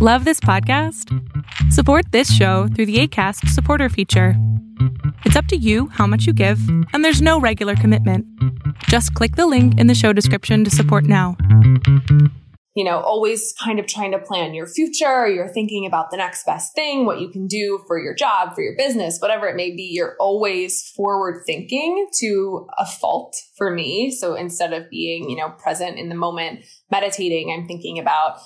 Love this podcast? Support this show through the ACAST supporter feature. It's up to you how much you give, and there's no regular commitment. Just click the link in the show description to support now. You know, always kind of trying to plan your future. You're thinking about the next best thing, what you can do for your job, for your business, whatever it may be. You're always forward thinking to a fault for me. So instead of being, you know, present in the moment, meditating, I'm thinking about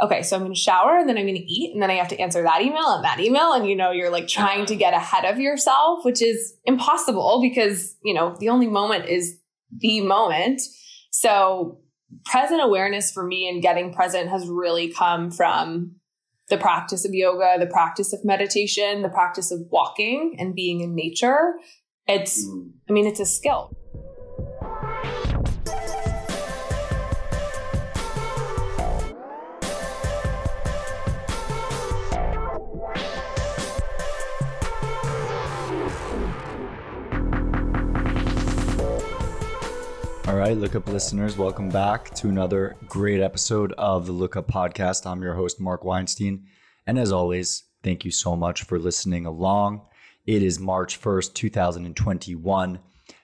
okay, so I'm going to shower and then I'm going to eat and then I have to answer that email and that email. And, you know, you're like trying to get ahead of yourself, which is impossible because, you know, the only moment is the moment. So present awareness for me and getting present has really come from the practice of yoga, the practice of meditation, the practice of walking and being in nature. It's, mm. I mean, it's a skill. Right, Lookup listeners, welcome back to another great episode of the Look Up Podcast. I'm your host, Mark Weinstein. And as always, thank you so much for listening along. It is March 1st, 2021.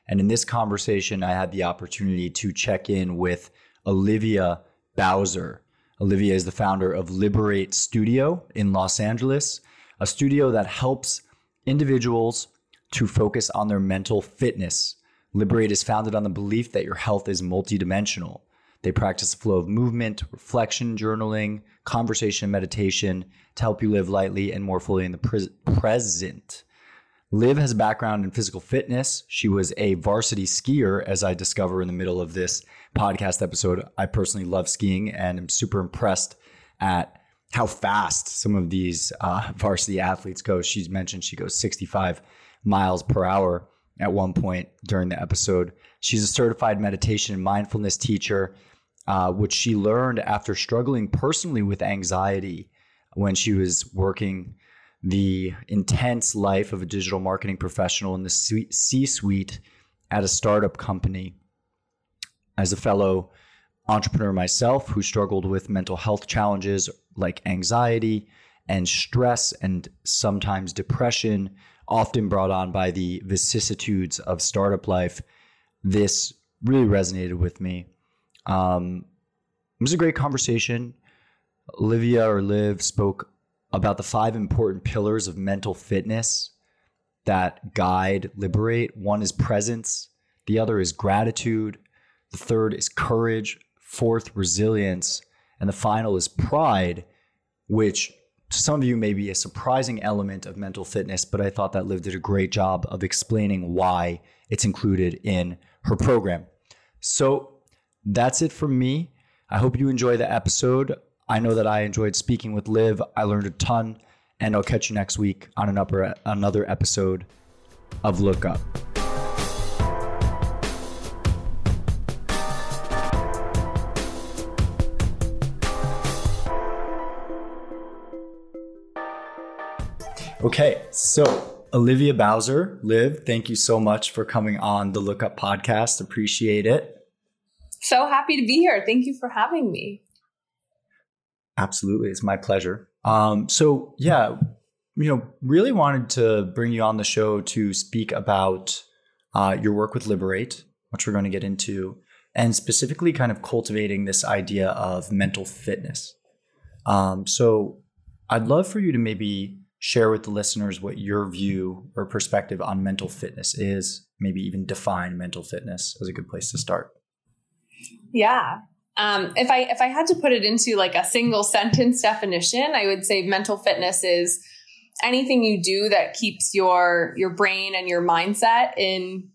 And in this conversation, I had the opportunity to check in with Olivia Bowser. Olivia is the founder of Liberate Studio in Los Angeles, a studio that helps individuals to focus on their mental fitness Liberate is founded on the belief that your health is multidimensional. They practice a flow of movement, reflection, journaling, conversation, and meditation to help you live lightly and more fully in the pre- present. Liv has a background in physical fitness. She was a varsity skier, as I discover in the middle of this podcast episode. I personally love skiing and am super impressed at how fast some of these uh, varsity athletes go. She's mentioned she goes 65 miles per hour at one point during the episode. She's a certified meditation and mindfulness teacher, uh, which she learned after struggling personally with anxiety when she was working the intense life of a digital marketing professional in the C suite at a startup company. As a fellow entrepreneur myself who struggled with mental health challenges like anxiety and stress and sometimes depression, often brought on by the vicissitudes of startup life, this really resonated with me. Um, it was a great conversation. Olivia or Liv spoke about the five important pillars of mental fitness that guide Liberate. One is presence, the other is gratitude, the third is courage, fourth, resilience, and the final is pride, which to some of you may be a surprising element of mental fitness, but I thought that Liv did a great job of explaining why it's included in her program. So that's it from me. I hope you enjoy the episode. I know that I enjoyed speaking with Liv. I learned a ton, and I'll catch you next week on another, another episode of Look Up. Okay, so Olivia Bowser, Liv, thank you so much for coming on the Lookup podcast. Appreciate it. So happy to be here. Thank you for having me. Absolutely, it's my pleasure. Um, so yeah, you know, really wanted to bring you on the show to speak about uh, your work with Liberate, which we're going to get into, and specifically kind of cultivating this idea of mental fitness. Um, so I'd love for you to maybe share with the listeners what your view or perspective on mental fitness is, maybe even define mental fitness as a good place to start. Yeah. Um, if I if I had to put it into like a single sentence definition, I would say mental fitness is anything you do that keeps your your brain and your mindset in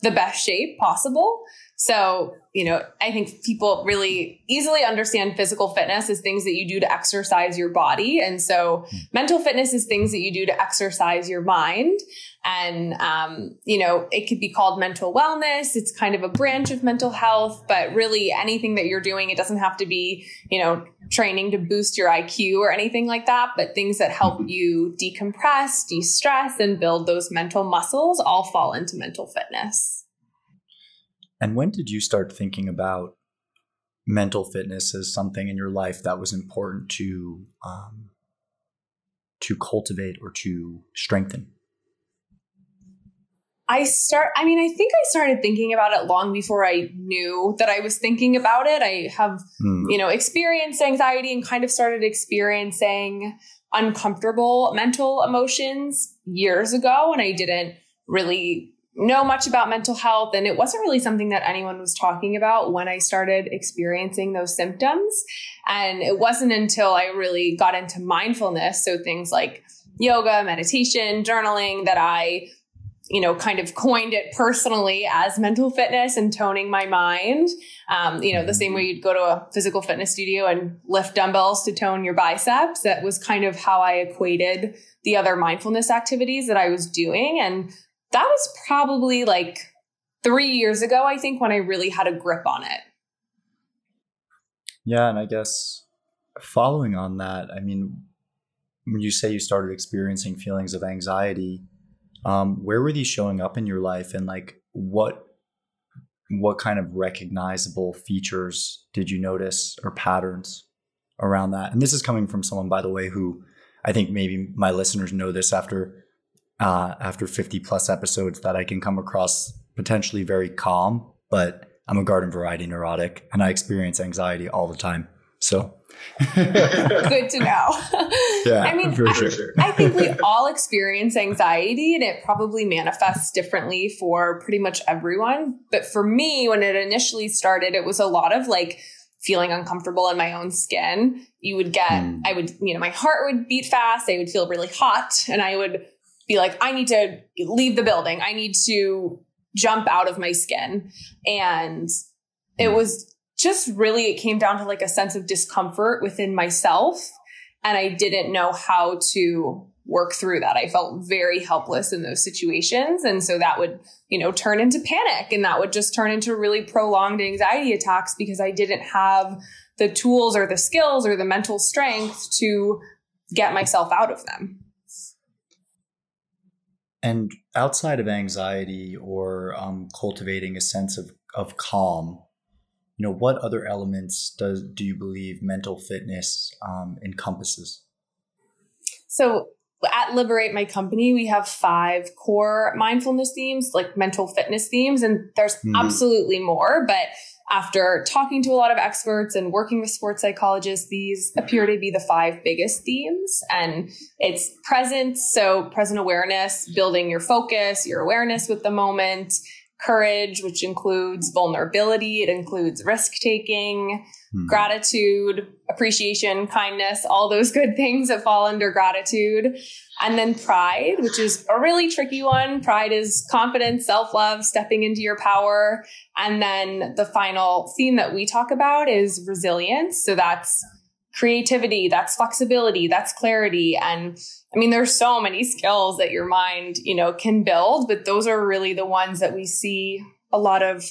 the best shape possible. So, you know, I think people really easily understand physical fitness as things that you do to exercise your body. And so hmm. mental fitness is things that you do to exercise your mind. And, um, you know, it could be called mental wellness. It's kind of a branch of mental health, but really anything that you're doing, it doesn't have to be, you know, training to boost your IQ or anything like that, but things that help mm-hmm. you decompress, de stress, and build those mental muscles all fall into mental fitness. And when did you start thinking about mental fitness as something in your life that was important to um, to cultivate or to strengthen? I start I mean I think I started thinking about it long before I knew that I was thinking about it. I have mm. you know experienced anxiety and kind of started experiencing uncomfortable mental emotions years ago and I didn't really know much about mental health and it wasn't really something that anyone was talking about when I started experiencing those symptoms and it wasn't until I really got into mindfulness so things like yoga, meditation, journaling that I you know, kind of coined it personally as mental fitness and toning my mind. Um, you know, the same way you'd go to a physical fitness studio and lift dumbbells to tone your biceps. That was kind of how I equated the other mindfulness activities that I was doing. And that was probably like three years ago, I think, when I really had a grip on it. Yeah. And I guess following on that, I mean, when you say you started experiencing feelings of anxiety, um, where were these showing up in your life, and like what what kind of recognizable features did you notice or patterns around that? And this is coming from someone, by the way, who I think maybe my listeners know this after uh, after 50 plus episodes that I can come across potentially very calm, but I'm a garden variety neurotic and I experience anxiety all the time. So good to know. Yeah, I mean, I, sure. I think we all experience anxiety and it probably manifests differently for pretty much everyone. But for me, when it initially started, it was a lot of like feeling uncomfortable in my own skin. You would get, mm. I would, you know, my heart would beat fast. I would feel really hot and I would be like, I need to leave the building. I need to jump out of my skin. And it was just really it came down to like a sense of discomfort within myself and i didn't know how to work through that i felt very helpless in those situations and so that would you know turn into panic and that would just turn into really prolonged anxiety attacks because i didn't have the tools or the skills or the mental strength to get myself out of them and outside of anxiety or um, cultivating a sense of, of calm you know what other elements does do you believe mental fitness um, encompasses so at liberate my company we have five core mindfulness themes like mental fitness themes and there's mm-hmm. absolutely more but after talking to a lot of experts and working with sports psychologists these appear to be the five biggest themes. And it's presence so present awareness building your focus your awareness with the moment courage, which includes vulnerability, it includes risk taking, hmm. gratitude, appreciation, kindness, all those good things that fall under gratitude. And then pride, which is a really tricky one. Pride is confidence, self love, stepping into your power. And then the final theme that we talk about is resilience. So that's creativity, that's flexibility, that's clarity. And I mean, there's so many skills that your mind, you know, can build, but those are really the ones that we see a lot of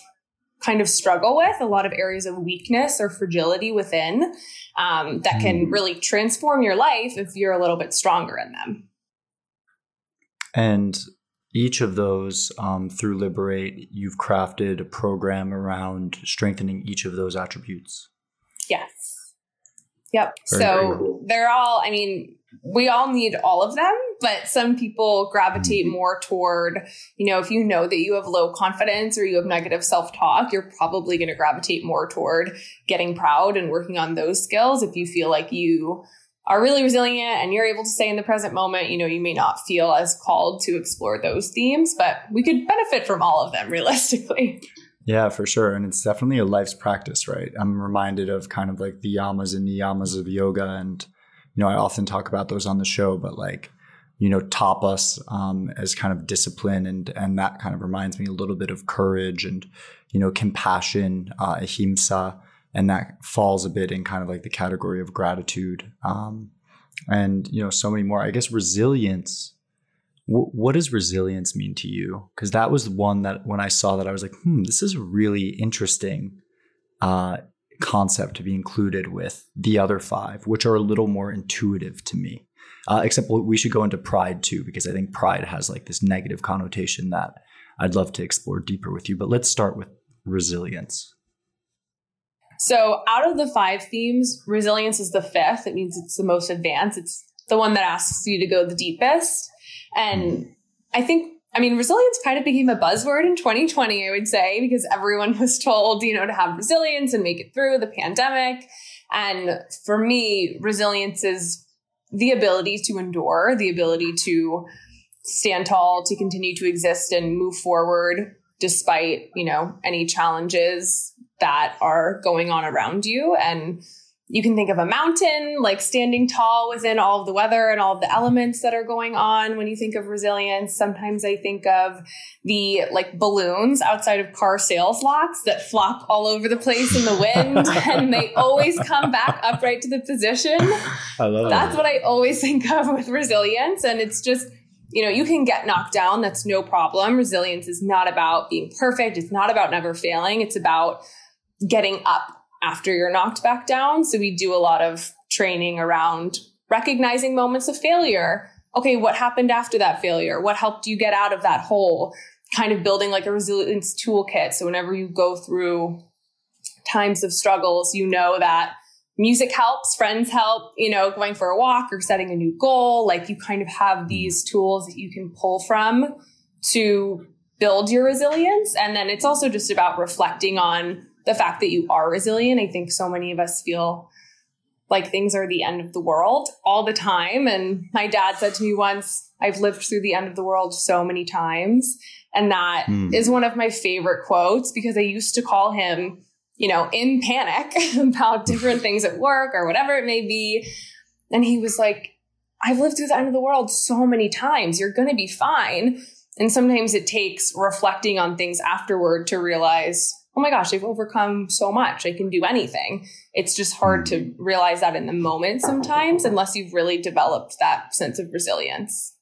kind of struggle with, a lot of areas of weakness or fragility within um, that can hmm. really transform your life if you're a little bit stronger in them. And each of those um, through Liberate, you've crafted a program around strengthening each of those attributes. Yes. Yep. Very, so very cool. they're all, I mean, we all need all of them, but some people gravitate mm-hmm. more toward, you know, if you know that you have low confidence or you have negative self talk, you're probably going to gravitate more toward getting proud and working on those skills. If you feel like you are really resilient and you're able to stay in the present moment, you know, you may not feel as called to explore those themes, but we could benefit from all of them realistically. Yeah, for sure. And it's definitely a life's practice, right? I'm reminded of kind of like the yamas and niyamas of yoga. And, you know, I often talk about those on the show, but like, you know, tapas um, as kind of discipline. And, and that kind of reminds me a little bit of courage and, you know, compassion, uh, ahimsa. And that falls a bit in kind of like the category of gratitude. Um, and, you know, so many more. I guess resilience what does resilience mean to you? Because that was one that when I saw that, I was like, hmm, this is really interesting uh, concept to be included with the other five, which are a little more intuitive to me. Uh, except we should go into pride too, because I think pride has like this negative connotation that I'd love to explore deeper with you. But let's start with resilience. So, out of the five themes, resilience is the fifth. It means it's the most advanced. It's the one that asks you to go the deepest. And I think, I mean, resilience kind of became a buzzword in 2020, I would say, because everyone was told, you know, to have resilience and make it through the pandemic. And for me, resilience is the ability to endure, the ability to stand tall, to continue to exist and move forward despite, you know, any challenges that are going on around you. And you can think of a mountain like standing tall within all of the weather and all of the elements that are going on when you think of resilience sometimes i think of the like balloons outside of car sales lots that flop all over the place in the wind and they always come back upright to the position i love that's that. what i always think of with resilience and it's just you know, you can get knocked down. That's no problem. Resilience is not about being perfect. It's not about never failing. It's about getting up after you're knocked back down. So we do a lot of training around recognizing moments of failure. Okay, what happened after that failure? What helped you get out of that hole? Kind of building like a resilience toolkit. So whenever you go through times of struggles, you know that music helps, friends help, you know, going for a walk or setting a new goal. Like you kind of have these tools that you can pull from to build your resilience. And then it's also just about reflecting on the fact that you are resilient. I think so many of us feel like things are the end of the world all the time. And my dad said to me once, I've lived through the end of the world so many times. And that mm. is one of my favorite quotes because I used to call him, you know, in panic about different things at work or whatever it may be. And he was like, I've lived through the end of the world so many times. You're going to be fine. And sometimes it takes reflecting on things afterward to realize, oh my gosh, I've overcome so much. I can do anything. It's just hard to hmm. realize that in the moment sometimes, unless you've really developed that sense of resilience.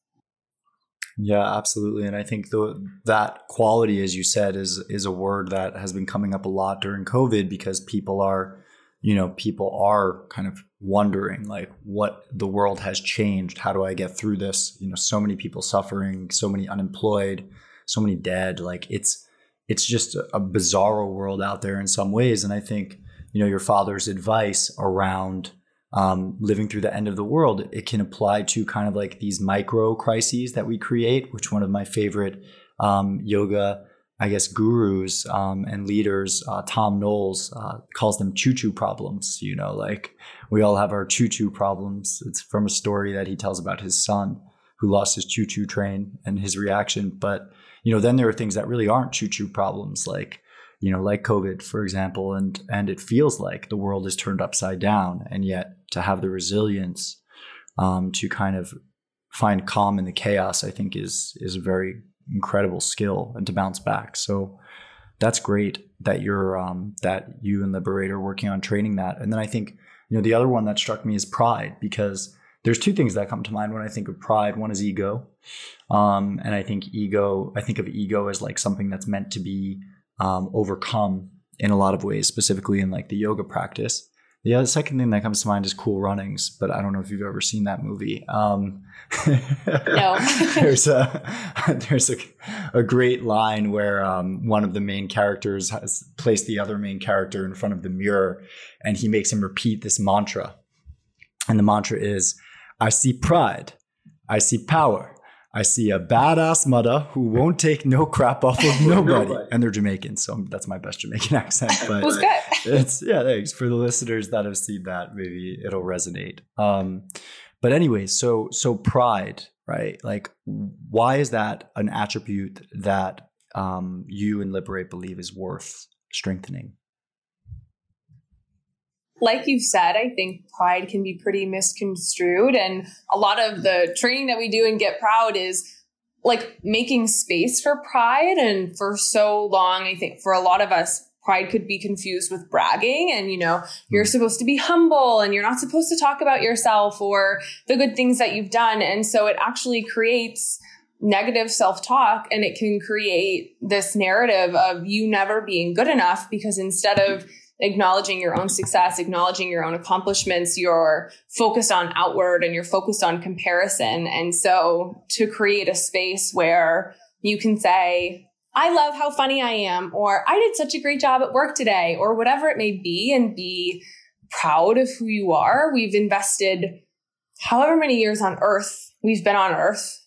Yeah, absolutely. And I think the, that quality, as you said, is is a word that has been coming up a lot during COVID because people are, you know, people are kind of wondering like what the world has changed. How do I get through this? You know, so many people suffering, so many unemployed, so many dead. Like it's it's just a, bizarro world out there in some ways. And I think, you know, your father's advice around um, living through the end of the world, it can apply to kind of like these micro crises that we create, which one of my favorite um, yoga, I guess, gurus um, and leaders, uh, Tom Knowles, uh, calls them choo choo problems. You know, like we all have our choo choo problems. It's from a story that he tells about his son who lost his choo choo train and his reaction. But you know, then there are things that really aren't choo choo problems, like you know, like COVID, for example, and and it feels like the world is turned upside down, and yet to have the resilience um, to kind of find calm in the chaos, I think is is a very incredible skill, and to bounce back. So that's great that you're um, that you and Liberate are working on training that, and then I think you know the other one that struck me is pride because there's two things that come to mind when I think of pride. One is ego. Um, and I think ego, I think of ego as like something that's meant to be um, overcome in a lot of ways, specifically in like the yoga practice. The other second thing that comes to mind is Cool Runnings, but I don't know if you've ever seen that movie. Um, no. there's a there's a, a great line where um, one of the main characters has placed the other main character in front of the mirror, and he makes him repeat this mantra, and the mantra is, "I see pride, I see power, I see a badass mother who won't take no crap off of nobody. nobody. And they're Jamaican, so that's my best Jamaican accent. But was good. it's yeah, thanks. For the listeners that have seen that, maybe it'll resonate. Um, but anyway, so so pride, right? Like why is that an attribute that um, you and Liberate believe is worth strengthening? Like you've said, I think pride can be pretty misconstrued. And a lot of the training that we do in Get Proud is like making space for pride. And for so long, I think for a lot of us, pride could be confused with bragging. And, you know, you're hmm. supposed to be humble and you're not supposed to talk about yourself or the good things that you've done. And so it actually creates negative self talk and it can create this narrative of you never being good enough because instead of acknowledging your own success, acknowledging your own accomplishments, you're focused on outward and you're focused on comparison. And so to create a space where you can say, I love how funny I am, or I did such a great job at work today, or whatever it may be, and be proud of who you are. We've invested however many years on earth we've been on earth.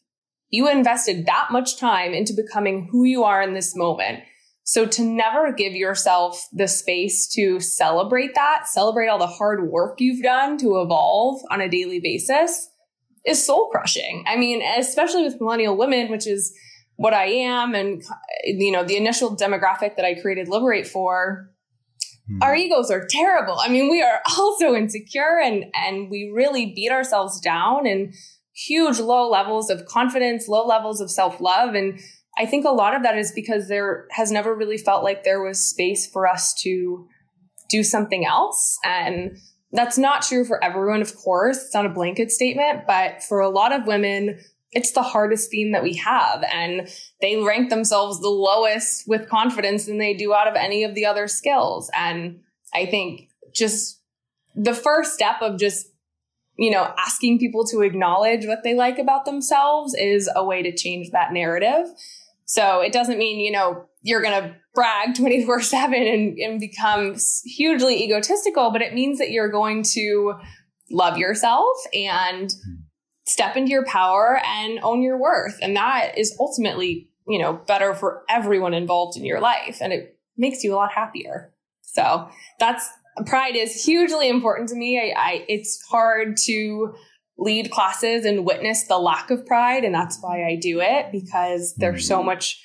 You invested that much time into becoming who you are in this moment. So to never give yourself the space to celebrate that, celebrate all the hard work you've done to evolve on a daily basis is soul crushing. I mean, especially with millennial women, which is what I am and you know the initial demographic that I created Liberate for hmm. our egos are terrible. I mean, we are also insecure and and we really beat ourselves down and huge low levels of confidence, low levels of self-love and I think a lot of that is because there has never really felt like there was space for us to do something else and that's not true for everyone, of course. It's not a blanket statement, but for a lot of women, it's the hardest theme that we have. And they rank themselves the lowest with confidence than they do out of any of the other skills. And I think just the first step of just, you know, asking people to acknowledge what they like about themselves is a way to change that narrative. So it doesn't mean, you know, you're going to brag 24 7 and, and become hugely egotistical, but it means that you're going to love yourself and step into your power and own your worth. And that is ultimately, you know, better for everyone involved in your life. And it makes you a lot happier. So that's pride is hugely important to me. I, I it's hard to lead classes and witness the lack of pride. And that's why I do it because there's so mm-hmm. much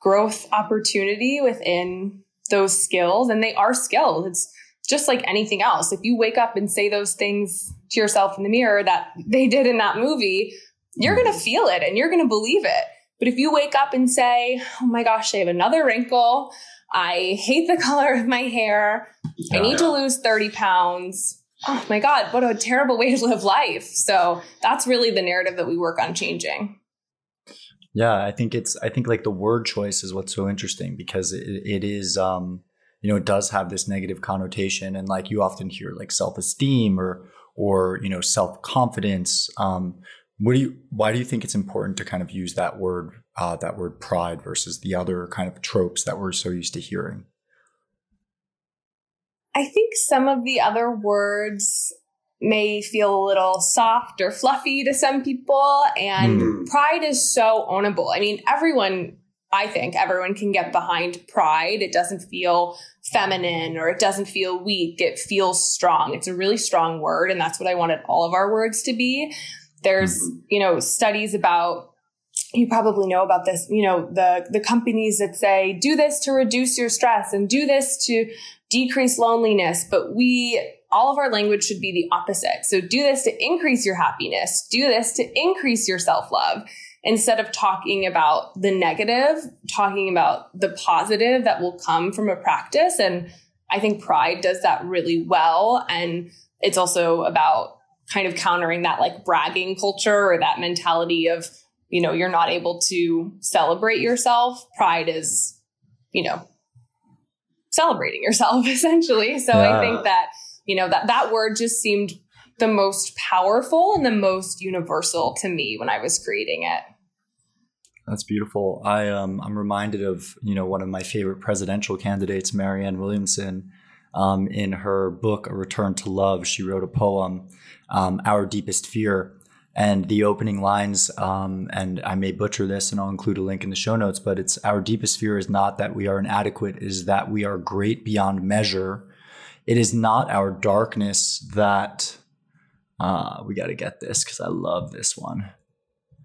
growth opportunity within those skills. And they are skills. It's just like anything else. If you wake up and say those things to yourself in the mirror that they did in that movie, you're going to mm-hmm. feel it and you're going to believe it. But if you wake up and say, oh my gosh, I have another wrinkle. I hate the color of my hair. I need to lose 30 pounds. Oh my God, what a terrible way to live life. So that's really the narrative that we work on changing. Yeah, I think it's, I think like the word choice is what's so interesting because it, it is, um, you know, it does have this negative connotation. And like you often hear like self esteem or, or you know self confidence. Um, what do you? Why do you think it's important to kind of use that word, uh, that word pride, versus the other kind of tropes that we're so used to hearing? I think some of the other words may feel a little soft or fluffy to some people, and mm. pride is so ownable. I mean, everyone I think everyone can get behind pride. It doesn't feel feminine or it doesn't feel weak. It feels strong. It's a really strong word. And that's what I wanted all of our words to be. There's, mm-hmm. you know, studies about, you probably know about this, you know, the, the companies that say, do this to reduce your stress and do this to decrease loneliness. But we, all of our language should be the opposite. So do this to increase your happiness. Do this to increase your self love instead of talking about the negative, talking about the positive that will come from a practice. And I think pride does that really well. And it's also about kind of countering that like bragging culture or that mentality of, you know, you're not able to celebrate yourself. Pride is, you know, celebrating yourself essentially. So yeah. I think that, you know, that that word just seemed the most powerful and the most universal to me when I was creating it. That's beautiful. I um, I'm reminded of you know one of my favorite presidential candidates, Marianne Williamson. Um, in her book A Return to Love, she wrote a poem, um, "Our Deepest Fear," and the opening lines. Um, and I may butcher this, and I'll include a link in the show notes. But it's our deepest fear is not that we are inadequate; is that we are great beyond measure. It is not our darkness that uh, we got to get this because I love this one.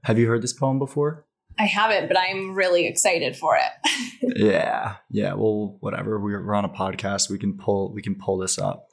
Have you heard this poem before? I haven't, but I'm really excited for it. yeah, yeah. Well, whatever. We're on a podcast. We can pull. We can pull this up.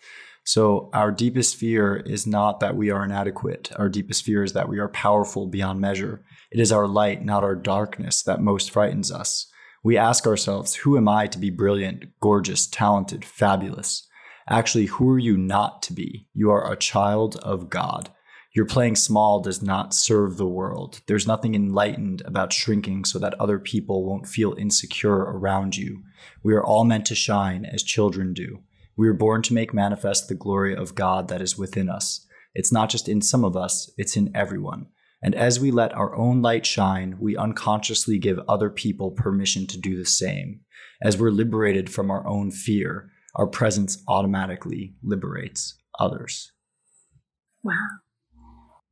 So our deepest fear is not that we are inadequate. Our deepest fear is that we are powerful beyond measure. It is our light, not our darkness, that most frightens us. We ask ourselves, who am I to be brilliant, gorgeous, talented, fabulous? Actually, who are you not to be? You are a child of God. Your playing small does not serve the world. There's nothing enlightened about shrinking so that other people won't feel insecure around you. We are all meant to shine as children do. We are born to make manifest the glory of God that is within us. It's not just in some of us, it's in everyone. And as we let our own light shine, we unconsciously give other people permission to do the same. As we're liberated from our own fear, our presence automatically liberates others. Wow.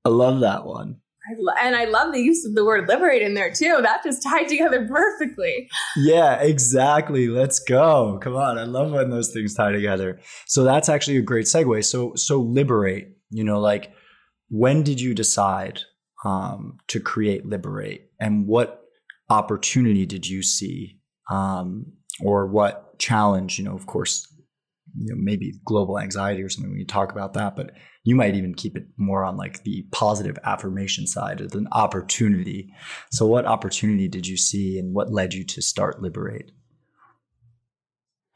I love that one. I and I love the use of the word liberate in there too. That just tied together perfectly. Yeah, exactly. Let's go. Come on. I love when those things tie together. So that's actually a great segue. So so liberate, you know, like when did you decide um, to create liberate and what opportunity did you see um, or what challenge, you know, of course, you know, maybe global anxiety or something when you talk about that, but you might even keep it more on like the positive affirmation side of an opportunity. So what opportunity did you see and what led you to start Liberate?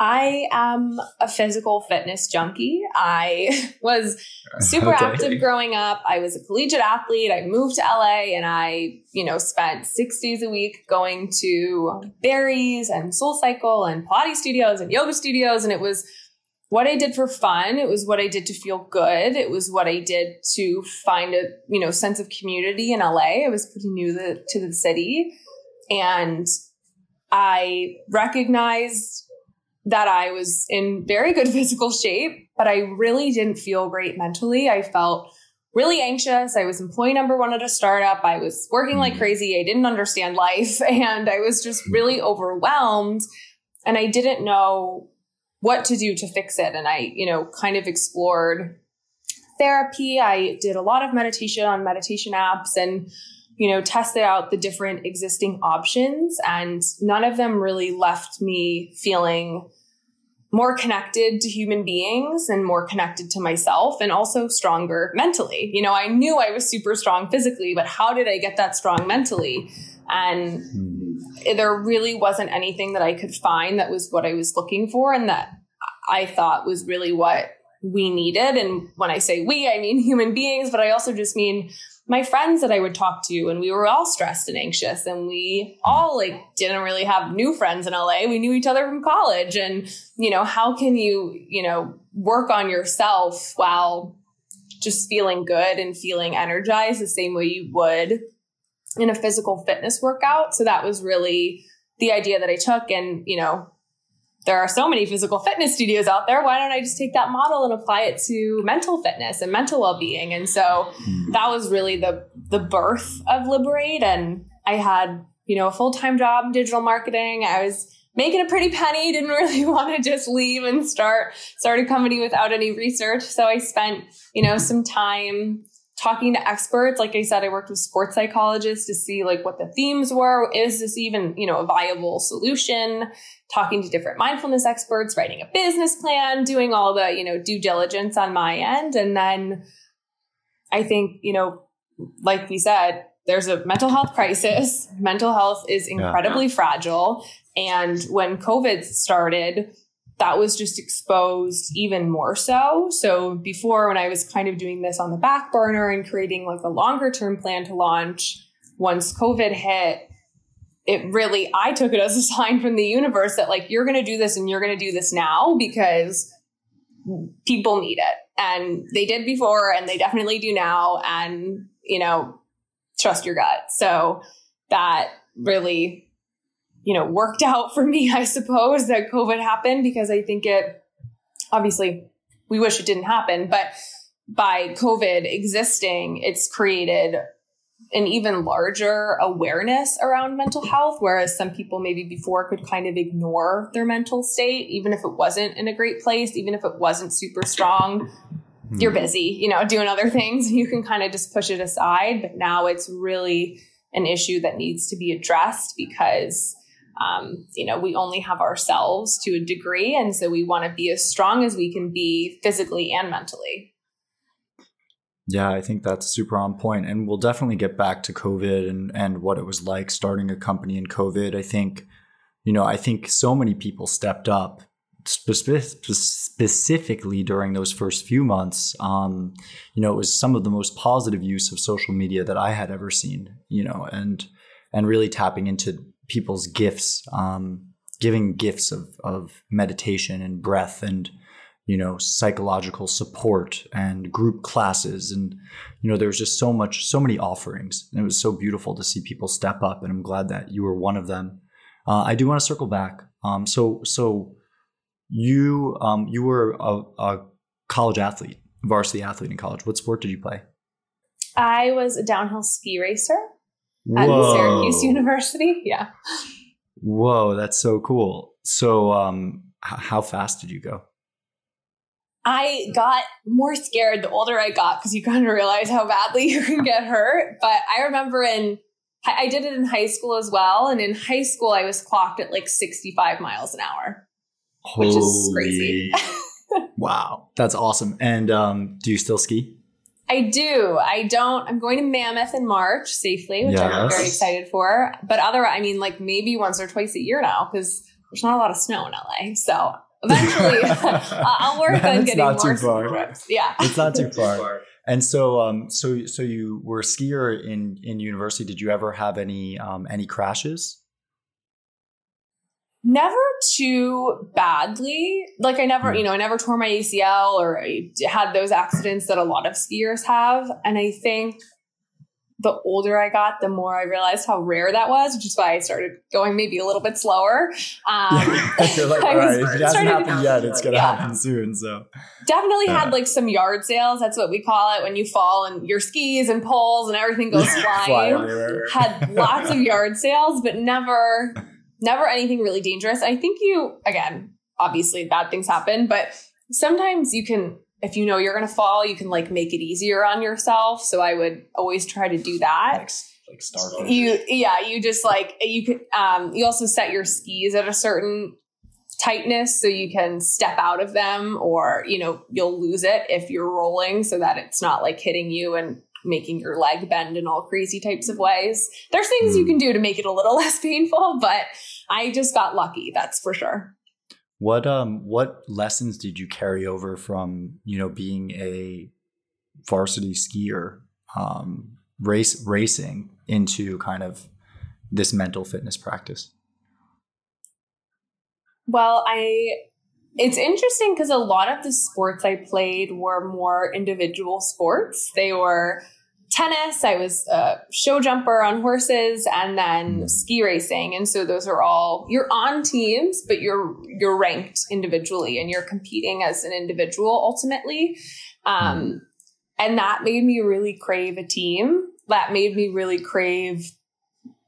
I am a physical fitness junkie. I was super okay. active growing up. I was a collegiate athlete. I moved to LA and I, you know, spent six days a week going to Barry's and Soul Cycle and Pilates studios and yoga studios. And it was what I did for fun. It was what I did to feel good. It was what I did to find a, you know, sense of community in LA. I was pretty new the, to the city and I recognized that I was in very good physical shape, but I really didn't feel great mentally. I felt really anxious. I was employee number one at a startup. I was working like mm. crazy. I didn't understand life and I was just really overwhelmed and I didn't know what to do to fix it. And I, you know, kind of explored therapy. I did a lot of meditation on meditation apps and, you know, tested out the different existing options. And none of them really left me feeling more connected to human beings and more connected to myself and also stronger mentally. You know, I knew I was super strong physically, but how did I get that strong mentally? And hmm. there really wasn't anything that I could find that was what I was looking for and that I thought was really what we needed. And when I say we, I mean human beings, but I also just mean my friends that I would talk to and we were all stressed and anxious and we all like didn't really have new friends in LA. We knew each other from college and you know, how can you, you know, work on yourself while just feeling good and feeling energized the same way you would in a physical fitness workout. So that was really the idea that I took. And, you know, there are so many physical fitness studios out there. Why don't I just take that model and apply it to mental fitness and mental well-being? And so hmm. that was really the the birth of Liberate. And I had, you know, a full-time job in digital marketing. I was making a pretty penny, didn't really want to just leave and start start a company without any research. So I spent, you know, some time talking to experts like i said i worked with sports psychologists to see like what the themes were. Is this even you know a viable solution? Talking to different mindfulness experts writing a business plan doing all the you know due diligence on my end. And then i think you know like we said there's a mental health crisis. Mental health is incredibly yeah. fragile. And when covid started that was just exposed even more so. So before when I was kind of doing this on the back burner and creating like a longer term plan to launch, once COVID hit, it really I took it as a sign from the universe that like you're going to do this and you're going to do this now because people need it. And they did before and they definitely do now and you know, trust your gut. So that really you know, worked out for me, I suppose, that COVID happened because I think it obviously we wish it didn't happen, but by COVID existing, it's created an even larger awareness around mental health, whereas some people maybe before could kind of ignore their mental state, even if it wasn't in a great place, even if it wasn't super strong. You're hmm. busy, you know, doing other things. You can kind of just push it aside. But now it's really an issue that needs to be addressed because um, you know, we only have ourselves to a degree. And so we want to be as strong as we can be physically and mentally. Yeah, I think that's super on point. And we'll definitely get back to COVID and, and what it was like starting a company in COVID. I think, you know, I think so many people stepped up specifically during those first few months. Um, you know, it was some of the most positive use of social media that I had ever seen, you know, and, and really tapping into people's gifts, um, giving gifts of, of meditation and breath and, you know psychological support and group classes. And you know there was just so much so many offerings. And it was so beautiful to see people step up and i'm glad that you were one of them. Uh, i do want to circle back. Um, so so you um, you were a, a college athlete varsity athlete in college. What sport did you play? I was a downhill ski racer at Whoa. syracuse university yeah whoa that's so cool so um, h- how fast did you go I got more scared the older I got because you kind of realize how badly you can get hurt. But I remember in, I did it in high school as well. And in high school, I was clocked at like 65 miles an hour, Holy. which is crazy. wow. That's awesome. And um, do you still ski? I do. I don't. I'm going to Mammoth in March safely, which yes. I'm very excited for. But other, I mean, like maybe once or twice a year now because there's not a lot of snow in LA. So eventually I'll work on getting not more too far. trips. Yeah. It's not too far. And so, um, so, so you were a skier in, in university. Did you ever have any, um, any crashes? Never too badly. Like I never, hmm. you know, I never tore my ACL or I had those accidents that a lot of skiers have. And I think the older I got, the more I realized how rare that was, which is why I started going maybe a little bit slower. Um, You're like, all right, if it hasn't happened yet, it's going to yeah. happen soon. So definitely uh, had like some yard sales. That's what we call it when you fall and your skis and poles and everything goes flying. Fly had lots of yard sales, but never, never anything really dangerous. I think you, again, obviously bad things happen, but sometimes you can if you know you're going to fall, you can like make it easier on yourself. So I would always try to do that. Like, like starfish. You, yeah, you just like, you could, um, you also set your skis at a certain tightness so you can step out of them or, you know, you'll lose it if you're rolling so that it's not like hitting you and making your leg bend in all crazy types of ways. There's things mm. you hmm. can do to make it a little less painful, but I just got lucky, that's for sure. What um what lessons did you carry over from you know being a varsity skier, um, race racing into kind of this mental fitness practice? Well, I it's interesting because a lot of the sports I played were more individual sports. They were tennis, I was a show jumper on horses, and then hmm. ski racing. And so those are all you're on teams, but you're you're ranked individually and you're competing as an individual ultimately. Um, hmm. and that made me really crave a team. That made me really crave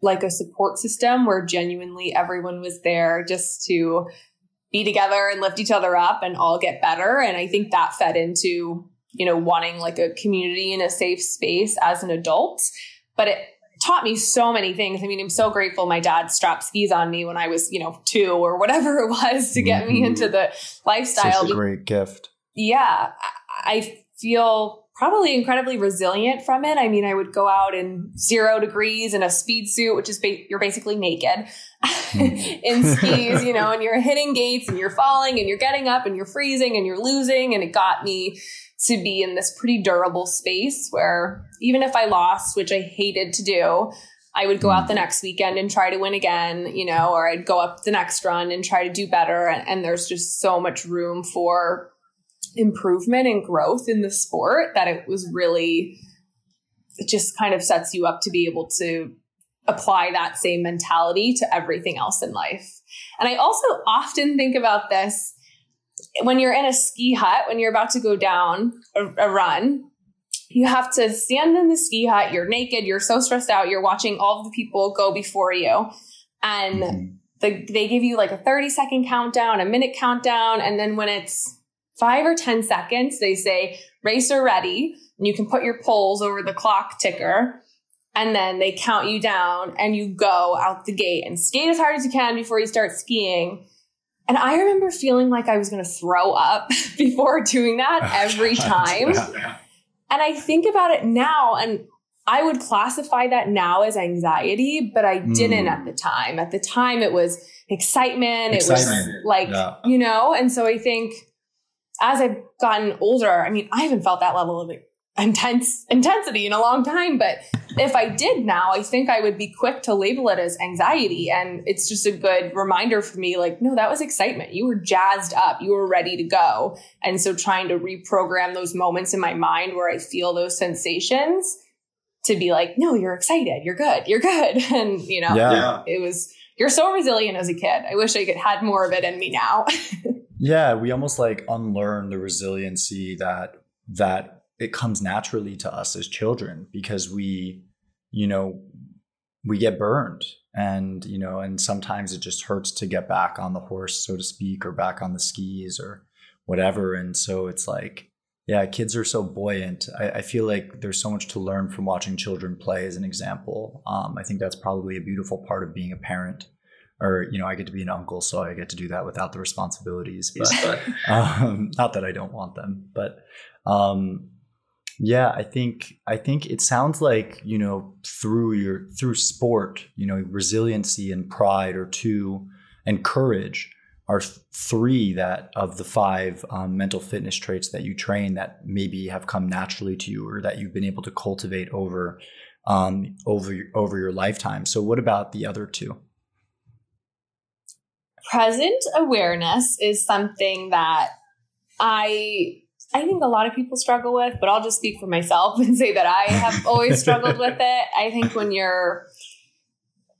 like a support system where genuinely everyone was there just to be together and lift each other up and all get better. And I think that fed into you know, wanting like a community and a safe space as an adult. But it taught me so many things. I mean, I'm so grateful my dad strapped skis on me when I was, you know, two or whatever it was to get me mm-hmm. into the lifestyle. Such a great gift. Yeah. I feel probably incredibly resilient from it. I mean, I would go out in zero degrees in a speed suit, which is ba- you're basically naked in skis, you know, and you're hitting gates and you're falling and you're getting up and you're freezing and you're losing. And it got me to be in this pretty durable space where even if I lost, which I hated to do, I would go out the mm. next weekend and try to win again, you know, or I'd go up the next run and try to do better. And, and there's just so much room for improvement and growth in the sport that it was really, it just kind of sets you up to be able to apply that same mentality to everything else in life. And I also often think about this when you're in a ski hut, when you're about to go down a, a run, you have to stand in the ski hut. You're naked. You're so stressed out. You're watching all of the people go before you. And mm-hmm. the, they give you like a 30 second countdown, a minute countdown. And then when it's five or 10 seconds, they say, racer ready. And you can put your poles over the clock ticker. And then they count you down and you go out the gate and skate as hard as you can before you start skiing. And I remember feeling like I was going to throw up before doing that every time. And I think about it now, and I would classify that now as anxiety, but I didn't mm. at the time. At the time, it was excitement. excitement. It was like, yeah. you know, and so I think as I've gotten older, I mean, I haven't felt that level of intense intensity in a long time, but if I did now, I think I would be quick to label it as anxiety. And it's just a good reminder for me like, no, that was excitement. You were jazzed up, you were ready to go. And so trying to reprogram those moments in my mind where I feel those sensations to be like, no, you're excited, you're good, you're good. And, you know, yeah. it was, you're so resilient as a kid. I wish I could had more of it in me now. yeah, we almost like unlearn the resiliency that that it comes naturally to us as children because we, you know, we get burned and, you know, and sometimes it just hurts to get back on the horse, so to speak, or back on the skis or whatever. And so it's like, yeah, kids are so buoyant. I, I feel like there's so much to learn from watching children play as an example. Um, I think that's probably a beautiful part of being a parent or you know i get to be an uncle so i get to do that without the responsibilities but um, not that i don't want them but um, yeah, I think I think it sounds like you know through your through sport, you know, resiliency and pride are two, and courage are three that of the five um, mental fitness traits that you train that maybe have come naturally to you or that you've been able to cultivate over um, over over your lifetime. So, what about the other two? Present awareness is something that I I think a lot of people struggle with, but I'll just speak for myself and say that I have always struggled with it. I think when you're,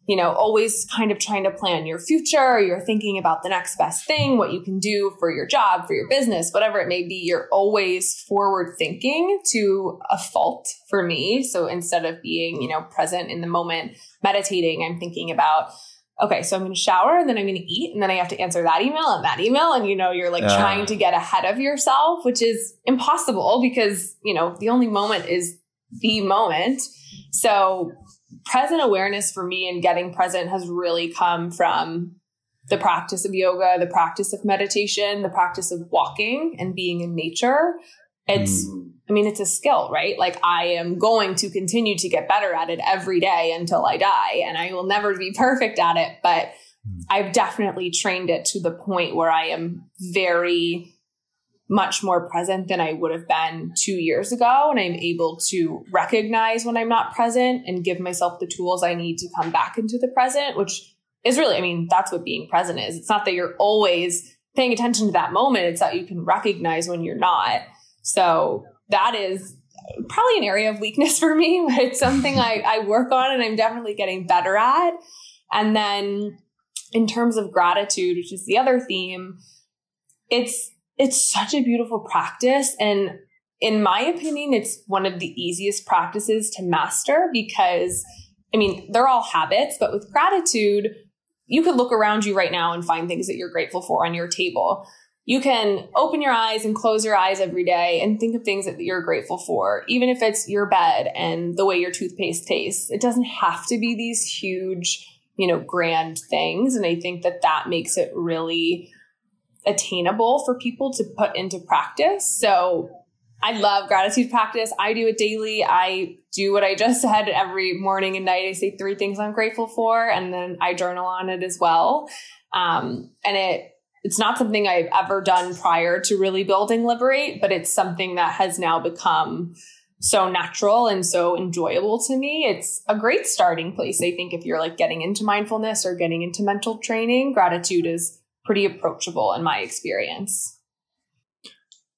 you know, always kind of trying to plan your future, you're thinking about the next best thing, what you can do for your job, for your business, whatever it may be, you're always forward thinking to a fault for me. So instead of being, you know, present in the moment, meditating, I'm thinking about, okay, so I'm going to shower and then I'm going to eat and then I have to answer that email and that email. And, you know, you're like uh, trying to get ahead of yourself, which is impossible because, you know, the only moment is the moment. So present awareness for me and getting present has really come from the practice of yoga, the practice of meditation, the practice of walking and being in nature. It's, mm. I mean, it's a skill, right? Like I am going to continue to get better at it every day until I die, and I will never be perfect at it. But mm. I've definitely trained it to the point where I am very much more present than I would have been two years ago. And I'm able to recognize when I'm not present and give myself the tools I need to come back into the present, which is really, I mean, that's what being present is. It's not that you're always paying attention to that moment, it's that you can recognize when you're not. So that is probably an area of weakness for me, but it's something I, I work on and I'm definitely getting better at. And then in terms of gratitude, which is the other theme, it's it's such a beautiful practice. And in my opinion it's one of the easiest practices to master because I mean, they're all habits, but with gratitude, you could look around you right now and find things that you're grateful for on your table you can open your eyes and close your eyes every day and think of things that you're grateful for, even if it's your bed and the way your toothpaste tastes. It doesn't have to be these huge, you know, grand things. And I think that that makes it really attainable for people to put into practice. So I love gratitude practice. I do it daily. I do what I just said every morning and night. I say three things I'm grateful for, and then I journal on it as well. Um, and it it's not something I've ever done prior to really building Liberate, but it's something that has now become so natural and so enjoyable to me. It's a great starting place. I think if you're like getting into mindfulness or getting into mental training, gratitude is pretty approachable in my experience.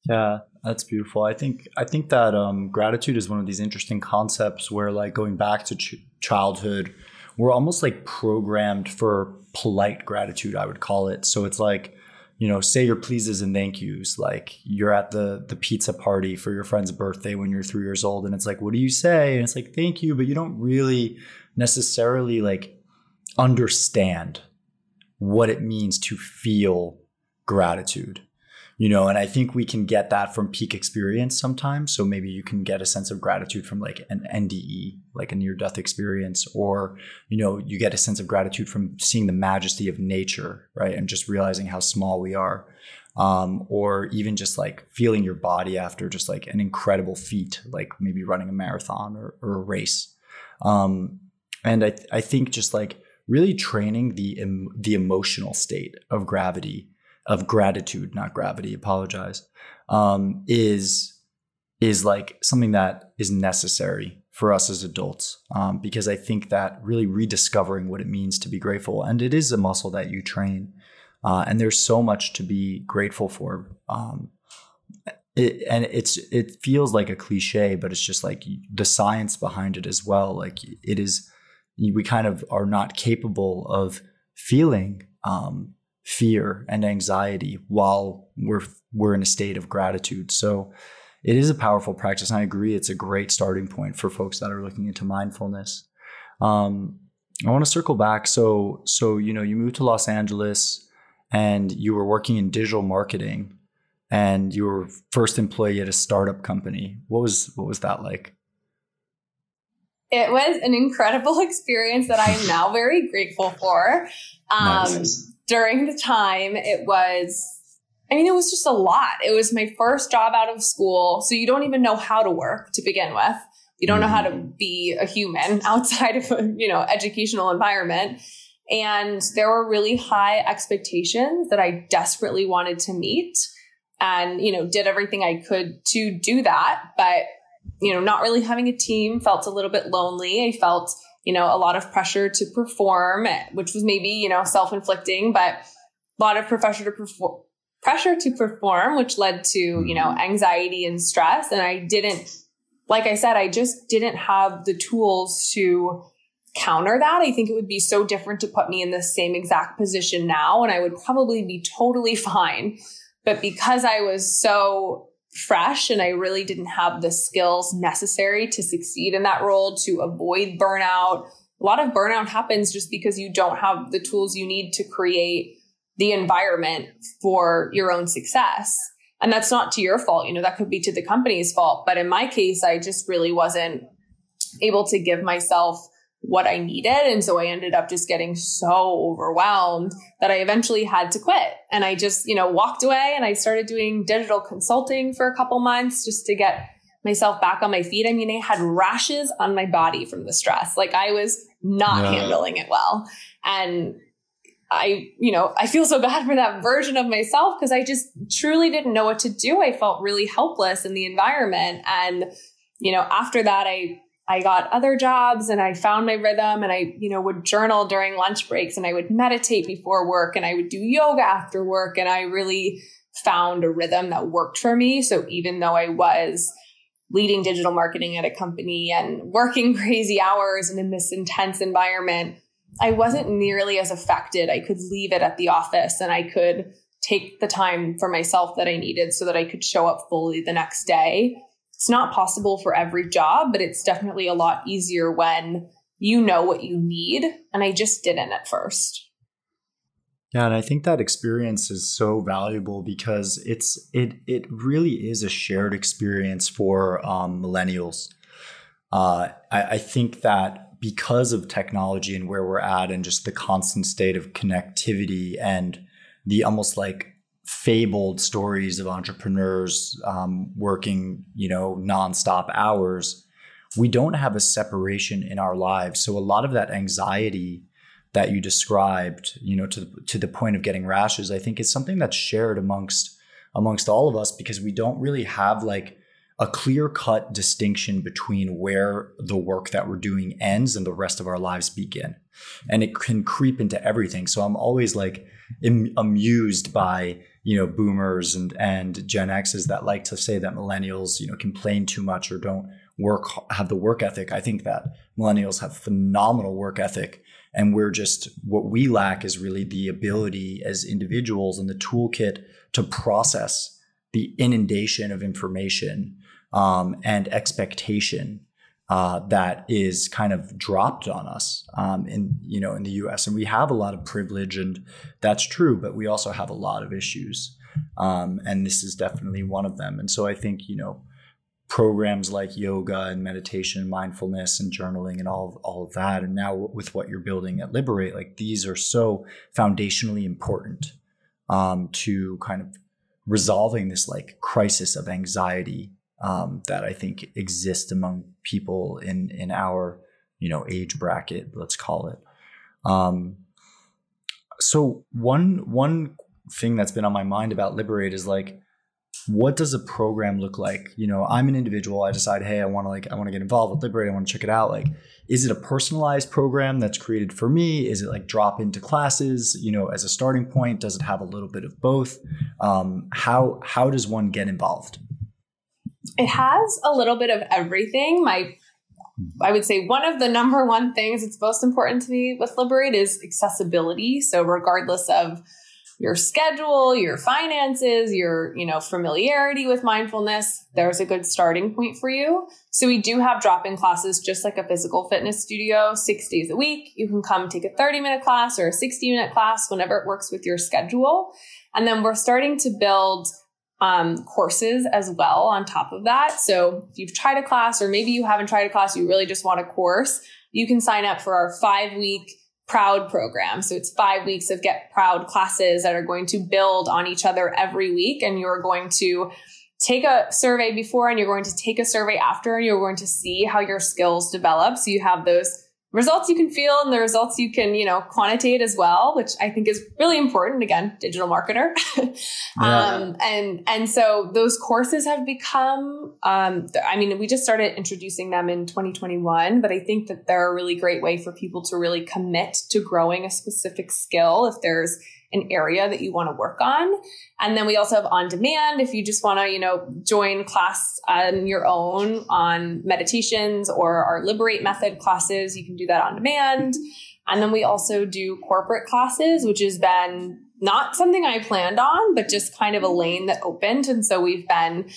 Yeah, that's beautiful. I think I think that um, gratitude is one of these interesting concepts where, like, going back to ch- childhood, we're almost like programmed for polite gratitude. I would call it. So it's like you know, say your pleases and thank yous. Like you're at the the pizza party for your friend's birthday when you're three years old, and it's like, what do you say? And it's like, thank you, but you don't really necessarily like understand what it means to feel gratitude you know and i think we can get that from peak experience sometimes. So maybe you can get a sense of gratitude from like an nde like a near death experience or you know you get a sense of gratitude from seeing the majesty of nature right? And just realizing how small we are. Um, or even just like feeling your body after just like an incredible feat like maybe running a marathon or, or a race. Um, and I, th- I think just like really training the em- the emotional state of gravity of gratitude, not gravity, apologize, um, is is like something that is necessary for us as adults um, because I think that really rediscovering what it means to be grateful, and it is a muscle that you train, uh, and there's so much to be grateful for. Um, it, and it's it feels like a cliche, but it's just like the science behind it as well. Like it is, we kind of are not capable of feeling um, fear and anxiety while we're we're in a state of gratitude. So it is a powerful practice. And I agree, it's a great starting point for folks that are looking into mindfulness. Um, I want to circle back. So, so you know, you moved to Los Angeles, and you were working in digital marketing, and you were first employee at a startup company. What was what was that like? It was an incredible experience that I am now very grateful for. Um, nice. During the time, it was I mean, it was just a lot. It was my first job out of school. So you don't even know how to work to begin with. You don't know how to mm-hmm. be a human outside of a, you know, educational environment. And there were really high expectations that I desperately wanted to meet and, you know, did everything I could to do that. But, you know, not really having a team felt a little bit lonely. I felt, you know, a lot of pressure to perform, which was maybe, you know, self inflicting, but a lot of pressure to perform pressure to perform, which led to, you know, mm-hmm. anxiety and stress. And I didn't, like I said, I just didn't have the tools to counter that. I think it would be so different to put me in the same exact position now, and I would probably be totally fine. But because I was so fresh and I really didn't have the skills necessary to succeed in that role, to avoid burnout, a lot of burnout happens just because you don't have the tools you need to create the environment for your own success. And that's not to your fault. You know, that could be to the company's fault. But in my case, I just really wasn't able to give myself what I needed. And so I ended up just getting so overwhelmed that I eventually had to quit. And I just, you know, walked away and I started doing digital consulting for a couple months just to get myself back on my feet. I mean, I had rashes on my body from the stress. Like I was not yeah. handling it well. And I, you know, I feel so bad for that version of myself because I just truly didn't know what to do. I felt really helpless in the environment. And, you know, after that, I, I got other jobs and I found my rhythm and I, you know, would journal during lunch breaks and I would meditate before work and I would do yoga after work. And I really found a rhythm that worked for me. So even though I was leading digital marketing at a company and working crazy hours and in this intense environment, I wasn't nearly as affected. I could leave it at the office and I could take the time for myself that I needed so that I could show up fully the next day. It's not possible for every job, but it's definitely a lot easier when you know what you need. And I just didn't at first. Yeah, and I think that experience is so valuable because it's it it really is a shared experience for um, millennials. Uh, I, I think that because of technology and where we're at and just the constant state of connectivity and the almost like fabled stories of entrepreneurs um, working you know nonstop hours we don't have a separation in our lives so a lot of that anxiety that you described you know to, to the point of getting rashes i think is something that's shared amongst amongst all of us because we don't really have like a clear cut distinction between where the work that we're doing ends and the rest of our lives begin. And it can creep into everything. So I'm always like amused by, you know, boomers and, and Gen X's that like to say that millennials, you know, complain too much or don't work, have the work ethic. I think that millennials have phenomenal work ethic. And we're just, what we lack is really the ability as individuals and the toolkit to process the inundation of information um, and expectation uh, that is kind of dropped on us um, in you know in the U.S. and we have a lot of privilege and that's true, but we also have a lot of issues, um, and this is definitely one of them. And so I think you know programs like yoga and meditation, and mindfulness and journaling and all all of that, and now with what you're building at Liberate, like these are so foundationally important um, to kind of resolving this like crisis of anxiety um, that I think exist among people in in our you know age bracket, let's call it. Um, so one one thing that's been on my mind about Liberate is like what does a program look like? You know, I'm an individual. I decide, hey, I want to like, I want to get involved with Liberate. I want to check it out. Like, is it a personalized program that's created for me? Is it like drop into classes? You know, as a starting point, does it have a little bit of both? Um, how how does one get involved? It has a little bit of everything. My I would say one of the number one things that's most important to me with Liberate is accessibility. So regardless of your schedule, your finances, your, you know, familiarity with mindfulness, there's a good starting point for you. So we do have drop-in classes just like a physical fitness studio, 6 days a week. You can come take a 30-minute class or a 60-minute class whenever it works with your schedule. And then we're starting to build um, courses as well on top of that. So if you've tried a class or maybe you haven't tried a class, you really just want a course, you can sign up for our 5-week proud program. So it's five weeks of get proud classes that are going to build on each other every week. And you're going to take a survey before and you're going to take a survey after and you're going to see how your skills develop. So you have those results you can feel and the results you can, you know, quantitate as well, which I think is really important. Again, digital marketer. yeah. um, and, and so those courses have become, um, I mean, we just started introducing them in 2021, but I think that they're a really great way for people to really commit to growing a specific skill. If there's an area that you want to work on. And then we also have on demand if you just want to, you know, join class on your own on meditations or our liberate method classes, you can do that on demand. And then we also do corporate classes, which has been not something I planned on, but just kind of a lane that opened. And so we've been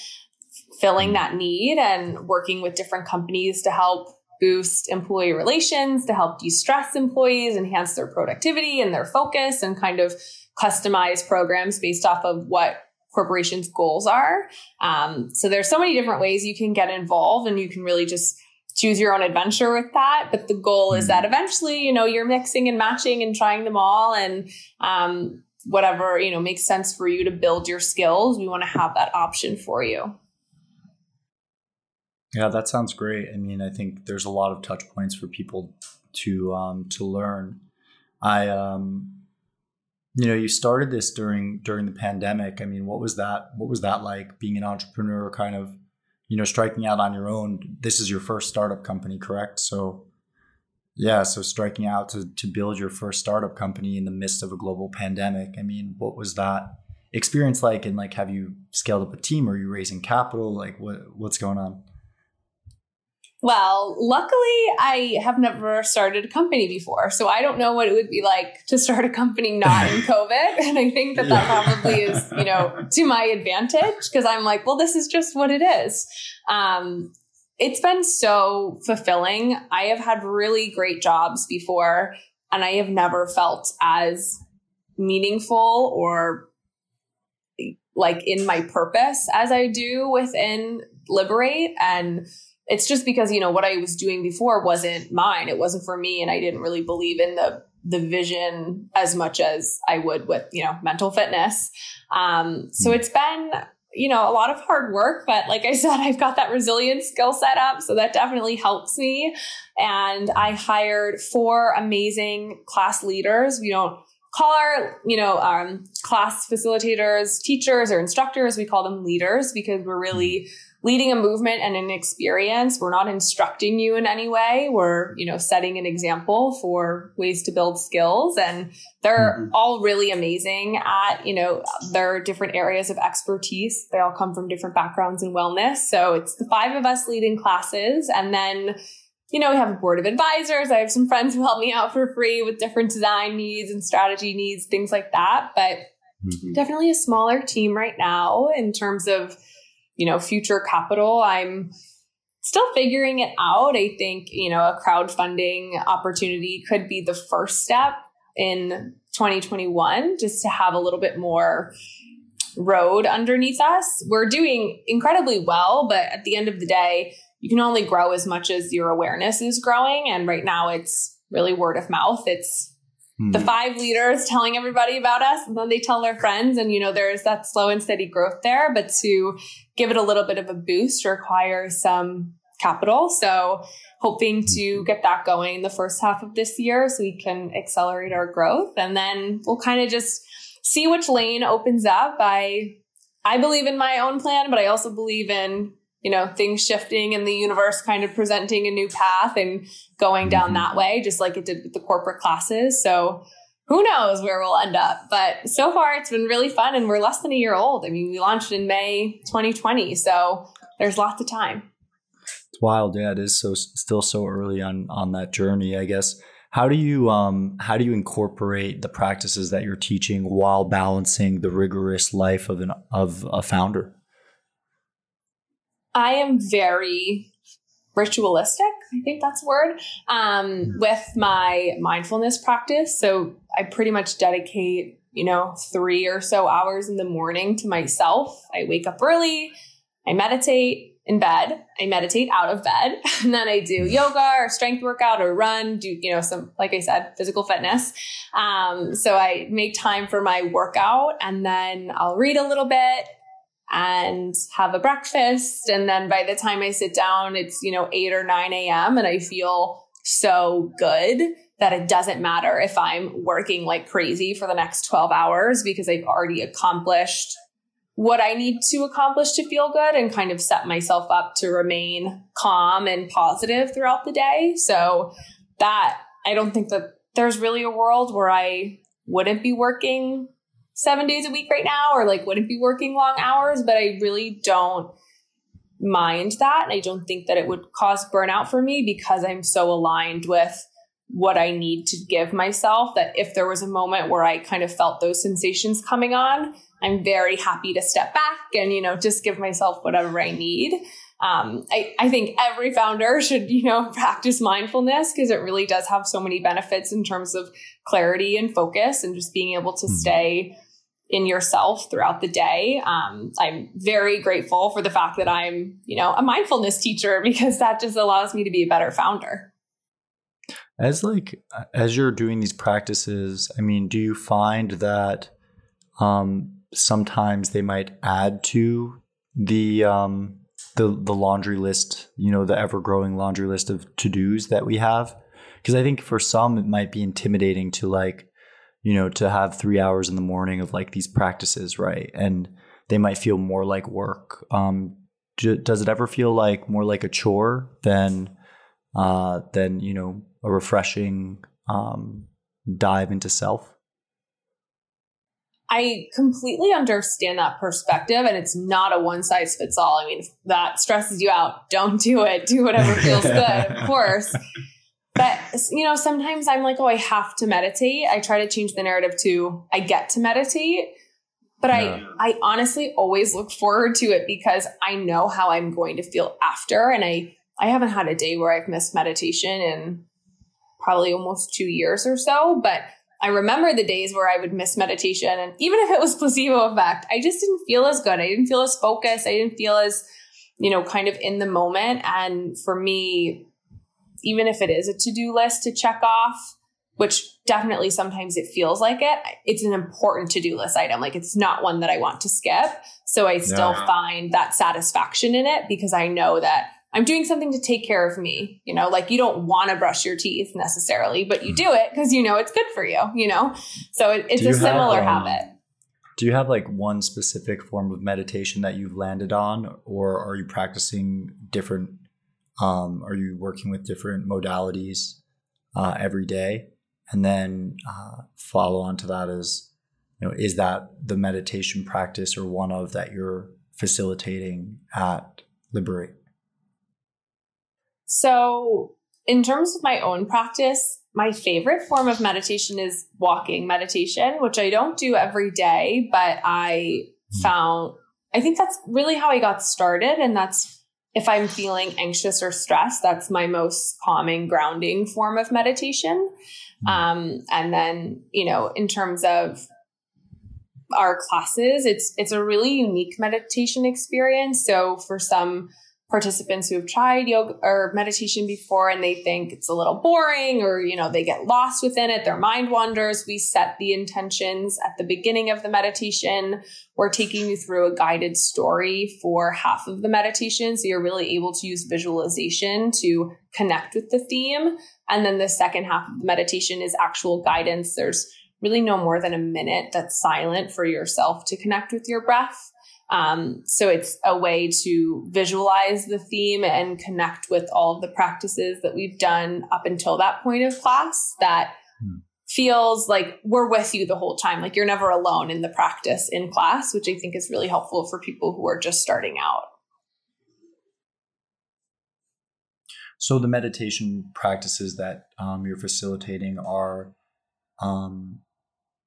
filling that need and working with different companies to help boost employee relations, to help de stress employees, enhance their productivity and their focus, and kind of customize programs based off of what corporations' goals are. Um, so there's so many different ways you can get involved, and you can really just choose your own adventure with that. But the goal is that mm-hmm. eventually, you know, you're mixing and matching and trying them all, and um, whatever you know makes sense for you to build your skills. We want to have that option for you. Yeah, that sounds great. I mean, I think there's a lot of touch points for people to um, to learn. I, um, you know, you started this during during the pandemic. I mean, what was that? What was that like? Being an entrepreneur, kind of, you know, striking out on your own. This is your first startup company, correct? So, yeah, so striking out to to build your first startup company in the midst of a global pandemic. I mean, what was that experience like? And like, have you scaled up a team? Are you raising capital? Like, what what's going on? Well, luckily, I have never started a company before. So I don't know what it would be like to start a company not in COVID. And I think that that probably is, you know, to my advantage because I'm like, well, this is just what it is. Um, it's been so fulfilling. I have had really great jobs before, and I have never felt as meaningful or like in my purpose as I do within Liberate. And it's just because you know what I was doing before wasn't mine. It wasn't for me, and I didn't really believe in the the vision as much as I would with you know mental fitness. Um, so it's been you know a lot of hard work, but like I said, I've got that resilience skill set up, so that definitely helps me. And I hired four amazing class leaders. We don't call our you know um, class facilitators teachers or instructors. We call them leaders because we're really leading a movement and an experience. We're not instructing you in any way. We're, you know, setting an example for ways to build skills. And they're mm-hmm. all really amazing at, you know, their different areas of expertise. They all come from different backgrounds in wellness. So it's the five of us leading classes. And then, you know, we have a board of advisors. I have some friends who help me out for free with different design needs and strategy needs, things like that. But mm-hmm. definitely a smaller team right now in terms of, you know, future capital. I'm still figuring it out. I think, you know, a crowdfunding opportunity could be the first step in 2021 just to have a little bit more road underneath us. We're doing incredibly well, but at the end of the day, you can only grow as much as your awareness is growing. And right now it's really word of mouth. It's the hmm. five leaders telling everybody about us and then they tell their friends and you know there's that slow and steady growth there but to give it a little bit of a boost require some capital so hoping to hmm. get that going the first half of this year so we can accelerate our growth and then we'll kind of just see which lane opens up i I believe in my own plan, but I also believe in, you know, things shifting and the universe kind of presenting a new path and going down mm-hmm. that way, just like it did with the corporate classes. So who knows where we'll end up. But so far it's been really fun and we're less than a year old. I mean, we launched in May 2020. So there's lots of time. It's wild. Yeah, it is so still so early on on that journey, I guess. How do you um how do you incorporate the practices that you're teaching while balancing the rigorous life of an of a founder? I am very ritualistic, I think that's a word, um, mm-hmm. with my mindfulness practice. So I pretty much dedicate, you know, three or so hours in the morning to myself. I wake up early, I meditate, in bed. I meditate out of bed and then I do yoga or strength workout or run, do, you know, some, like I said, physical fitness. Um, so I make time for my workout and then I'll read a little bit and have a breakfast. And then by the time I sit down, it's, you know, 8 or 9 a.m. and I feel so good that it doesn't matter if I'm working like crazy for the next 12 hours because I've already accomplished what I need to accomplish to feel good and kind of set myself up to remain calm and positive throughout the day. So that I don't think that there's really a world where I wouldn't be working seven days a week right now or like wouldn't be working long hours, but I really don't mind that. And I don't think that it would cause burnout for me because I'm so aligned with what I need to give myself that if there was a moment where I kind of felt those sensations coming on, I'm very happy to step back and, you know, just give myself whatever I need. Um, I, I think every founder should, you know, practice mindfulness because it really does have so many benefits in terms of clarity and focus and just being able to mm-hmm. stay in yourself throughout the day. Um, I'm very grateful for the fact that I'm, you know, a mindfulness teacher because that just allows me to be a better founder. As like as you're doing these practices, I mean, do you find that um, sometimes they might add to the um, the the laundry list, you know, the ever growing laundry list of to dos that we have. Because I think for some it might be intimidating to like, you know, to have three hours in the morning of like these practices, right? And they might feel more like work. Um, does it ever feel like more like a chore than uh, than you know a refreshing um, dive into self? I completely understand that perspective, and it's not a one size fits all. I mean, if that stresses you out, don't do it. Do whatever feels good, of course. But, you know, sometimes I'm like, oh, I have to meditate. I try to change the narrative to I get to meditate. But I, I honestly always look forward to it because I know how I'm going to feel after. And I, I haven't had a day where I've missed meditation in probably almost two years or so. But I remember the days where I would miss meditation. And even if it was placebo effect, I just didn't feel as good. I didn't feel as focused. I didn't feel as, you know, kind of in the moment. And for me, even if it is a to do list to check off, which definitely sometimes it feels like it, it's an important to do list item. Like it's not one that I want to skip. So I still find that satisfaction in it because I know that I'm doing something to take care of me. You know, like you don't want to brush your teeth necessarily, but you do it because you know it's good for you, you know? So it, it's a similar have, um, habit. Do you have like one specific form of meditation that you've landed on, or are you practicing different? Um, are you working with different modalities uh, every day? And then uh, follow on to that is, you know, is that the meditation practice or one of that you're facilitating at Liberate? So, in terms of my own practice, my favorite form of meditation is walking meditation, which I don't do every day, but I found I think that's really how I got started. And that's if I'm feeling anxious or stressed, that's my most calming, grounding form of meditation. Hmm. Um, and then, you know, in terms of our classes, it's it's a really unique meditation experience. So for some participants who have tried yoga or meditation before and they think it's a little boring or you know they get lost within it their mind wanders we set the intentions at the beginning of the meditation. We're taking you through a guided story for half of the meditation so you're really able to use visualization to connect with the theme. And then the second half of the meditation is actual guidance. There's really no more than a minute that's silent for yourself to connect with your breath Um, so it's a way to visualize the theme and connect with all of the practices that we've done up until that point of class that hmm. feels like we're with you the whole time. Like you're never alone in the practice in class, which I think is really helpful for people who are just starting out. So the meditation practices that um, you're facilitating are um,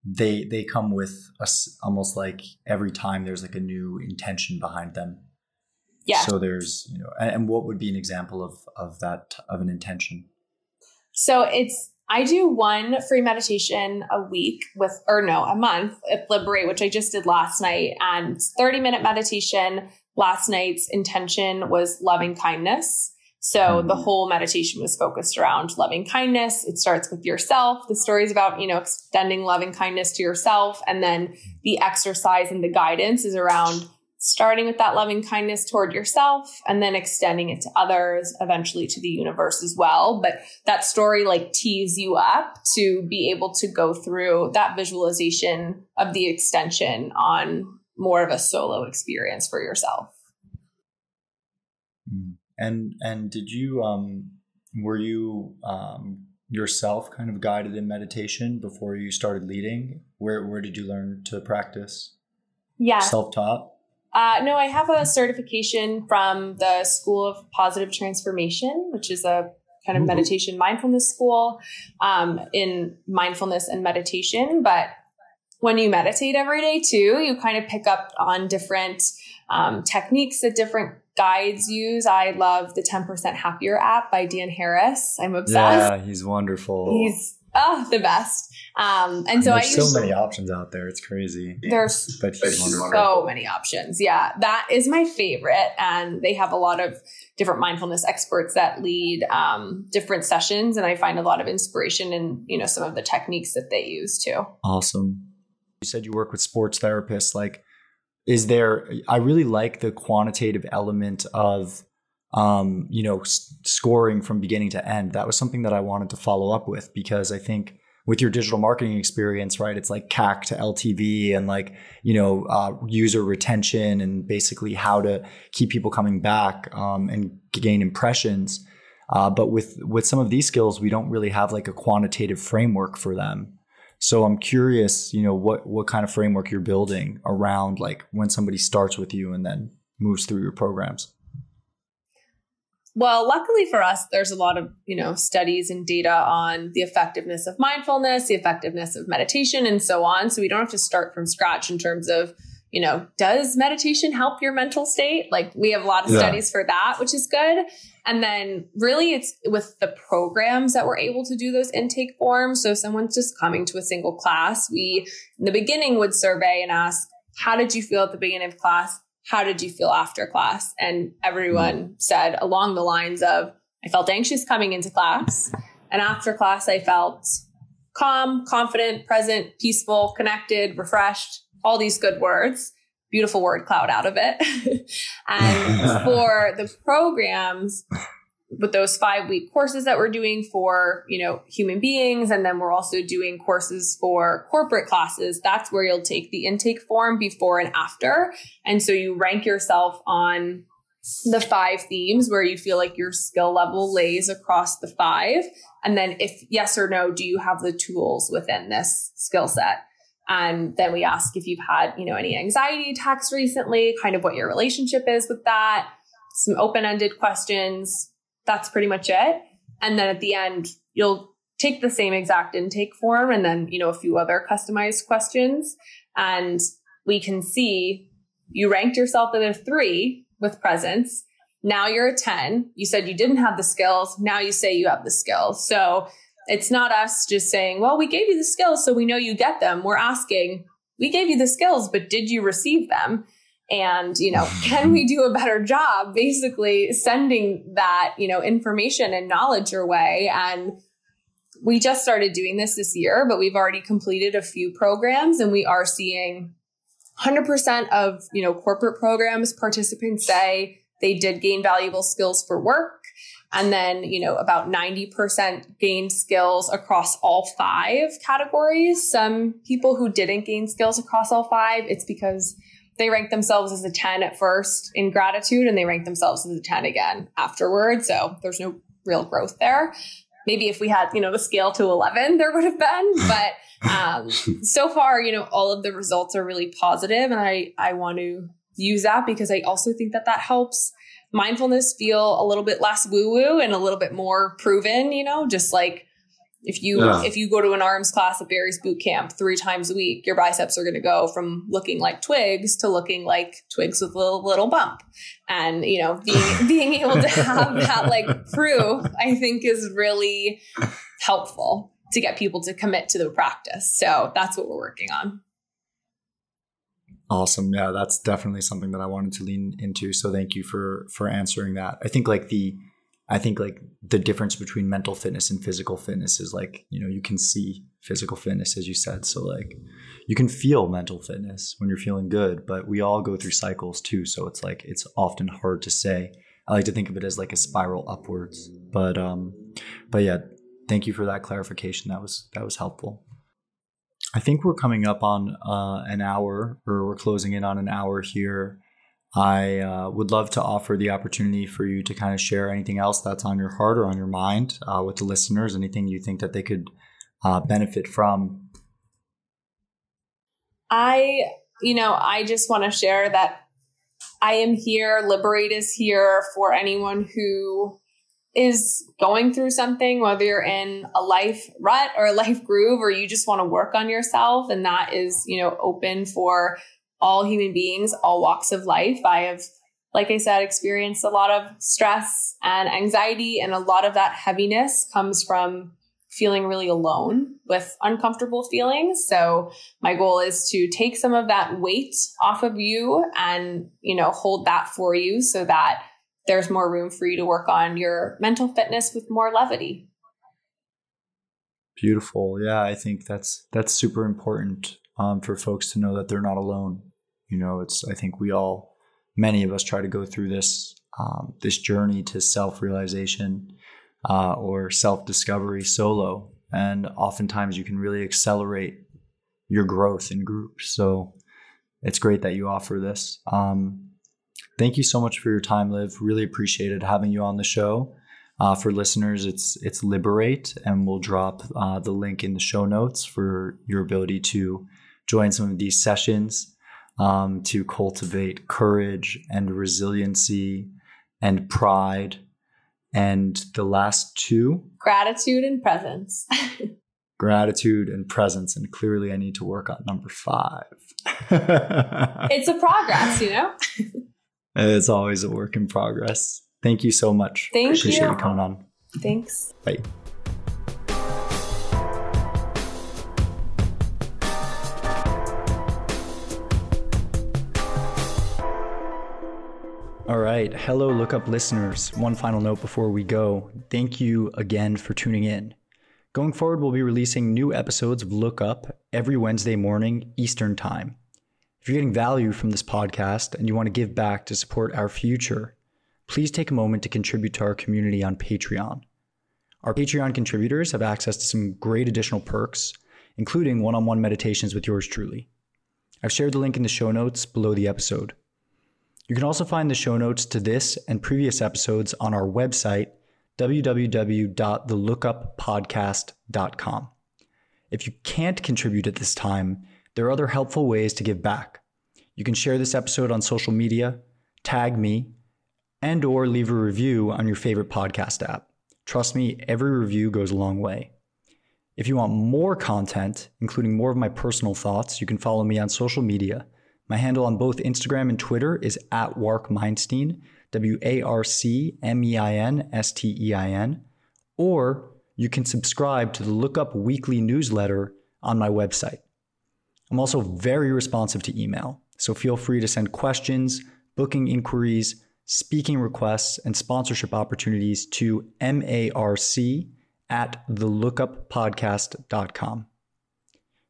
they they come with us almost like every time there's like a new intention behind them. Yeah. So there's you know and what would be an example of of that of an intention? So it's i do one free meditation a week with or no a month at liberate which i just did last night and 30 minute meditation. Last night's intention was loving kindness so the mm-hmm. whole meditation was focused around loving kindness. It starts with yourself. The story is about, you know, extending loving kindness to yourself. And then the exercise and the guidance is around starting with that loving kindness toward yourself and then extending it to others, eventually to the universe as well. But that story like tees you up to be able to go through that visualization of the extension on more of a solo experience for yourself. Mm. And and did you um were you um yourself kind of guided in meditation before you started leading? Where where did you learn to practice? Yeah. Self taught? Uh, no, I have a certification from the School of Positive Transformation, which is a kind of meditation mindfulness school um, in mindfulness and meditation. But when you meditate every day too, you kind of pick up on different um, techniques that different guides use. I love the 10% Happier app by Dan Harris. I'm obsessed. Yeah, he's wonderful. He's oh, the best. Um, and so there's I so many options out there. It's crazy. There's but so many options. Yeah, that is my favorite. And they have a lot of different mindfulness experts that lead um, different sessions. And I find a lot of inspiration in, you know, some of the techniques that they use too. Awesome. You said you work with sports therapists. Like, is there i really like the quantitative element of um, you know s- scoring from beginning to end. That was something that i wanted to follow up with because i think with your digital marketing experience right it's like cac to ltv and like you know uh, user retention and basically how to keep people coming back um, and gain impressions. Uh, but with with some of these skills we don't really have like a quantitative framework for them so I'm curious, you know, what what kind of framework you're building around like when somebody starts with you and then moves through your programs. Well, luckily for us, there's a lot of, you know, studies and data on the effectiveness of mindfulness, the effectiveness of meditation and so on. So we don't have to start from scratch in terms of, you know, does meditation help your mental state? Like we have a lot of yeah. studies for that, which is good. And then really it's with the programs that we're able to do those intake forms. So if someone's just coming to a single class, we in the beginning would survey and ask, how did you feel at the beginning of class? How did you feel after class? And everyone mm-hmm. said along the lines of, I felt anxious coming into class. And after class, I felt calm, confident, present, peaceful, connected, refreshed, all these good words beautiful word cloud out of it. and for the programs, with those five week courses that we're doing for you know human beings and then we're also doing courses for corporate classes that's where you'll take the intake form before and after. And so you rank yourself on the five themes where you feel like your skill level lays across the five. And then if yes or no do you have the tools within this skill set and then we ask if you've had, you know, any anxiety attacks recently, kind of what your relationship is with that, some open-ended questions. That's pretty much it. And then at the end, you'll take the same exact intake form and then, you know, a few other customized questions. And we can see you ranked yourself at a three with presence. Now you're a 10. You said you didn't have the skills. Now you say you have the skills. So it's not us just saying, well, we gave you the skills, so we know you get them. We're asking, we gave you the skills, but did you receive them? And, you know, can we do a better job basically sending that, you know, information and knowledge your way? And we just started doing this this year, but we've already completed a few programs and we are seeing 100% of, you know, corporate programs participants say they did gain valuable skills for work and then, you know, about 90% gained skills across all five categories. Some people who didn't gain skills across all five, it's because they rank themselves as a 10 at first in gratitude and they rank themselves as a 10 again afterward. So there's no real growth there. Maybe if we had, you know, the scale to 11, there would have been, but um, so far, you know, all of the results are really positive and I, I want to use that because I also think that that helps mindfulness feel a little bit less woo woo and a little bit more proven, you know, just like if you yeah. if you go to an arms class at Barry's boot camp three times a week, your biceps are going to go from looking like twigs to looking like twigs with a little, little bump. And you know, being being able to have that like proof, I think is really helpful to get people to commit to the practice. So that's what we're working on. Awesome. Yeah, that's definitely something that I wanted to lean into. So thank you for for answering that. I think like the I think like the difference between mental fitness and physical fitness is like, you know, you can see physical fitness as you said. So like you can feel mental fitness when you're feeling good, but we all go through cycles too. So it's like it's often hard to say. I like to think of it as like a spiral upwards. But um but yeah, thank you for that clarification. That was that was helpful. I think we're coming up on uh, an hour, or we're closing in on an hour here. I uh, would love to offer the opportunity for you to kind of share anything else that's on your heart or on your mind uh, with the listeners, anything you think that they could uh, benefit from. I, you know, I just want to share that I am here. Liberate is here for anyone who is going through something, whether you're in a life rut or a life groove, or you just want to work on yourself. And that is, you know, open for all human beings, all walks of life. I have, like I said, experienced a lot of stress and anxiety, and a lot of that heaviness comes from feeling really alone with uncomfortable feelings. So my goal is to take some of that weight off of you and, you know, hold that for you so that there's more room for you to work on your mental fitness with more levity. Beautiful. Yeah, I think that's that's super important um, for folks to know that they're not alone. You know, it's I think we all, many of us, try to go through this um, this journey to self realization uh, or self discovery solo, and oftentimes you can really accelerate your growth in groups. So it's great that you offer this. Um, thank you so much for your time, Liv. Really appreciated having you on the show. Uh, for listeners, it's it's Liberate, and we'll drop uh, the link in the show notes for your ability to join some of these sessions um, to cultivate courage and resiliency and pride. And the last two gratitude and presence. gratitude and presence. And clearly, I need to work on number five. it's a progress, you know? It's always a work in progress. Thank you so much. Thank Appreciate you. you coming on. Thanks. Bye. All right. Hello, Look Up listeners. One final note before we go. Thank you again for tuning in. Going forward, we'll be releasing new episodes of Look Up every Wednesday morning, Eastern Time. If you're getting value from this podcast and you want to give back to support our future, please take a moment to contribute to our community on Patreon. Our Patreon contributors have access to some great additional perks, including one on one meditations with yours truly. I've shared the link in the show notes below the episode. You can also find the show notes to this and previous episodes on our website, www.thelookuppodcast.com. If you can't contribute at this time, there are other helpful ways to give back. You can share this episode on social media, tag me, and or leave a review on your favorite podcast app. Trust me, every review goes a long way. If you want more content, including more of my personal thoughts, you can follow me on social media. My handle on both Instagram and Twitter is at Warc Meinstein, W A R C M E I N S T E I N, or you can subscribe to the Lookup Weekly newsletter on my website. I'm also very responsive to email, so feel free to send questions, booking inquiries, speaking requests, and sponsorship opportunities to marc at thelookuppodcast.com.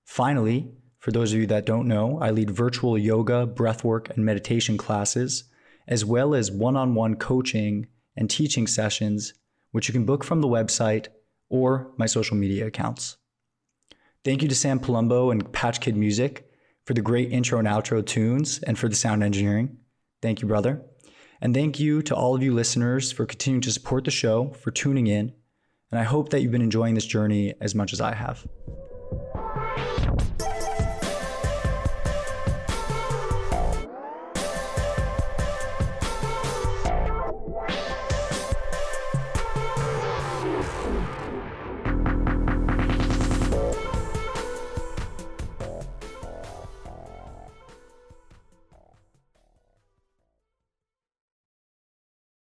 Finally, for those of you that don't know, I lead virtual yoga, breathwork, and meditation classes, as well as one on one coaching and teaching sessions, which you can book from the website or my social media accounts. Thank you to Sam Palumbo and Patch Kid Music for the great intro and outro tunes, and for the sound engineering. Thank you, brother. And thank you to all of you listeners for continuing to support the show, for tuning in. And I hope that you've been enjoying this journey as much as I have.